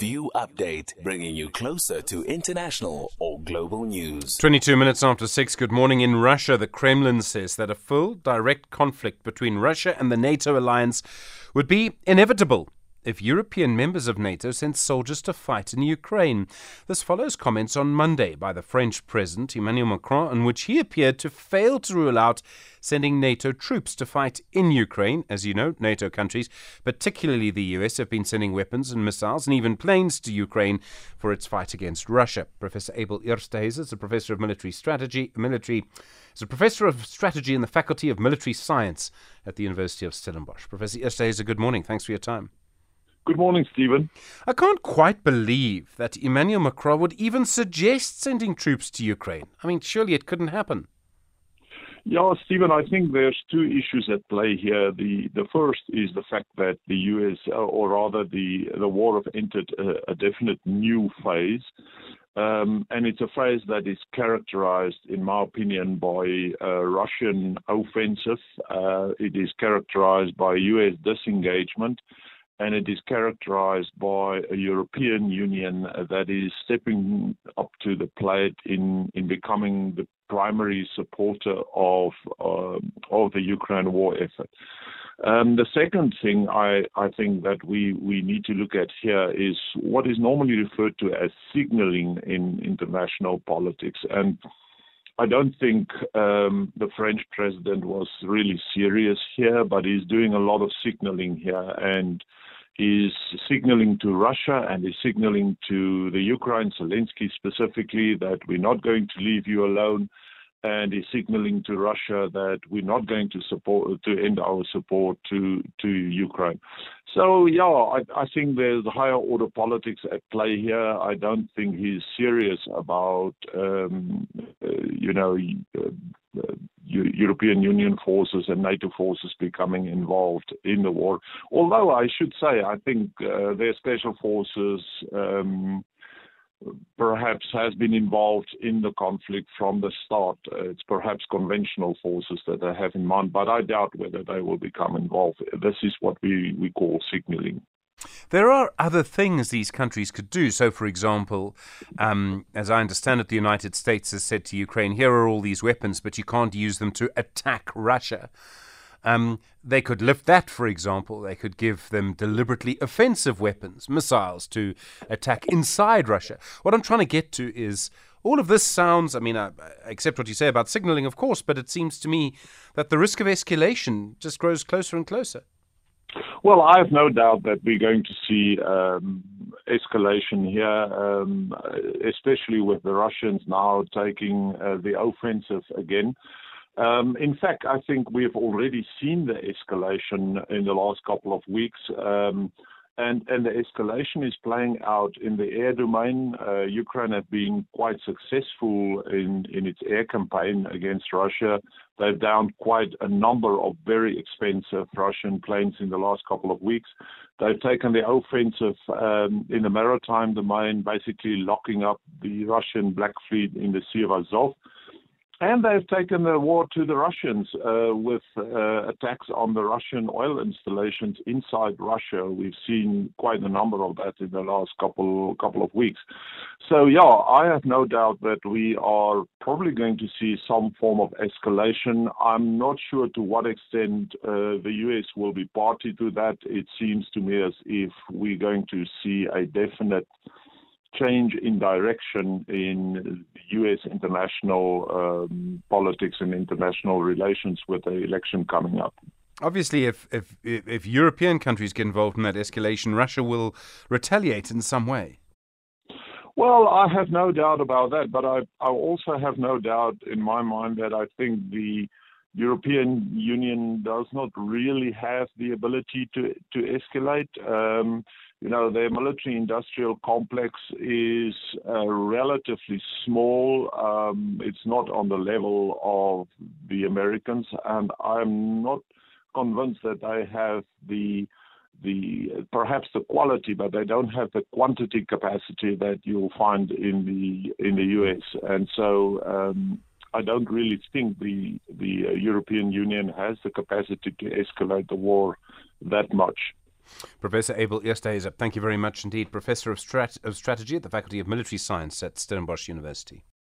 View Update, bringing you closer to international or global news. 22 minutes after 6, good morning. In Russia, the Kremlin says that a full direct conflict between Russia and the NATO alliance would be inevitable if European members of NATO sent soldiers to fight in Ukraine. This follows comments on Monday by the French President Emmanuel Macron, in which he appeared to fail to rule out sending NATO troops to fight in Ukraine. As you know, NATO countries, particularly the US, have been sending weapons and missiles and even planes to Ukraine for its fight against Russia. Professor Abel Esterhuyse is a professor of military strategy, military is a professor of strategy in the Faculty of Military Science at the University of Stellenbosch. Professor Esterhuyse, good morning. Thanks for your time. Good morning, Stephen. I can't quite believe that Emmanuel Macron would even suggest sending troops to Ukraine. I mean, surely it couldn't happen. Yeah, Stephen, I think there's two issues at play here. The the first is the fact that the U.S. Uh, or rather the the war have entered a, a definite new phase, um, and it's a phase that is characterized, in my opinion, by a Russian offensive. Uh, it is characterized by U.S. disengagement and it is characterized by a European Union that is stepping up to the plate in, in becoming the primary supporter of uh, of the Ukraine war effort. Um, the second thing I, I think that we, we need to look at here is what is normally referred to as signaling in international politics. And I don't think um, the French president was really serious here, but he's doing a lot of signaling here. And he's signaling to Russia and he's signaling to the Ukraine, Zelensky specifically, that we're not going to leave you alone, and is signaling to Russia that we're not going to support to end our support to to Ukraine. So yeah, I, I think there's higher order politics at play here. I don't think he's serious about um, uh, you know. Uh, European Union forces and NATO forces becoming involved in the war. Although I should say, I think uh, their special forces um, perhaps has been involved in the conflict from the start. It's perhaps conventional forces that they have in mind, but I doubt whether they will become involved. This is what we, we call signaling. There are other things these countries could do. So, for example, um, as I understand it, the United States has said to Ukraine, here are all these weapons, but you can't use them to attack Russia. Um, they could lift that, for example. They could give them deliberately offensive weapons, missiles to attack inside Russia. What I'm trying to get to is all of this sounds, I mean, I, accept what you say about signaling, of course, but it seems to me that the risk of escalation just grows closer and closer. Well, I have no doubt that we're going to see um, escalation here, um, especially with the Russians now taking uh, the offensive again. Um, in fact, I think we have already seen the escalation in the last couple of weeks. Um, and, and the escalation is playing out in the air domain. Uh, Ukraine has been quite successful in, in its air campaign against Russia. They've downed quite a number of very expensive Russian planes in the last couple of weeks. They've taken the offensive um, in the maritime domain, basically locking up the Russian Black Fleet in the Sea of Azov. And they've taken the war to the Russians uh, with uh, attacks on the Russian oil installations inside Russia. We've seen quite a number of that in the last couple couple of weeks. So yeah, I have no doubt that we are probably going to see some form of escalation. I'm not sure to what extent uh, the U.S. will be party to that. It seems to me as if we're going to see a definite change in direction in U.S. international um, politics and international relations with the election coming up. Obviously, if, if if European countries get involved in that escalation, Russia will retaliate in some way. Well, I have no doubt about that, but I, I also have no doubt in my mind that I think the European Union does not really have the ability to to escalate. Um, you know, their military industrial complex is uh, relatively small. Um, it's not on the level of the Americans, and I'm not convinced that they have the the perhaps the quality, but they don't have the quantity capacity that you'll find in the in the US. And so um, I don't really think the the uh, European Union has the capacity to escalate the war that much. Professor Abel Esterhuyse, thank you very much indeed. Professor of, Strat- of Strategy at the Faculty of Military Science at Stellenbosch University.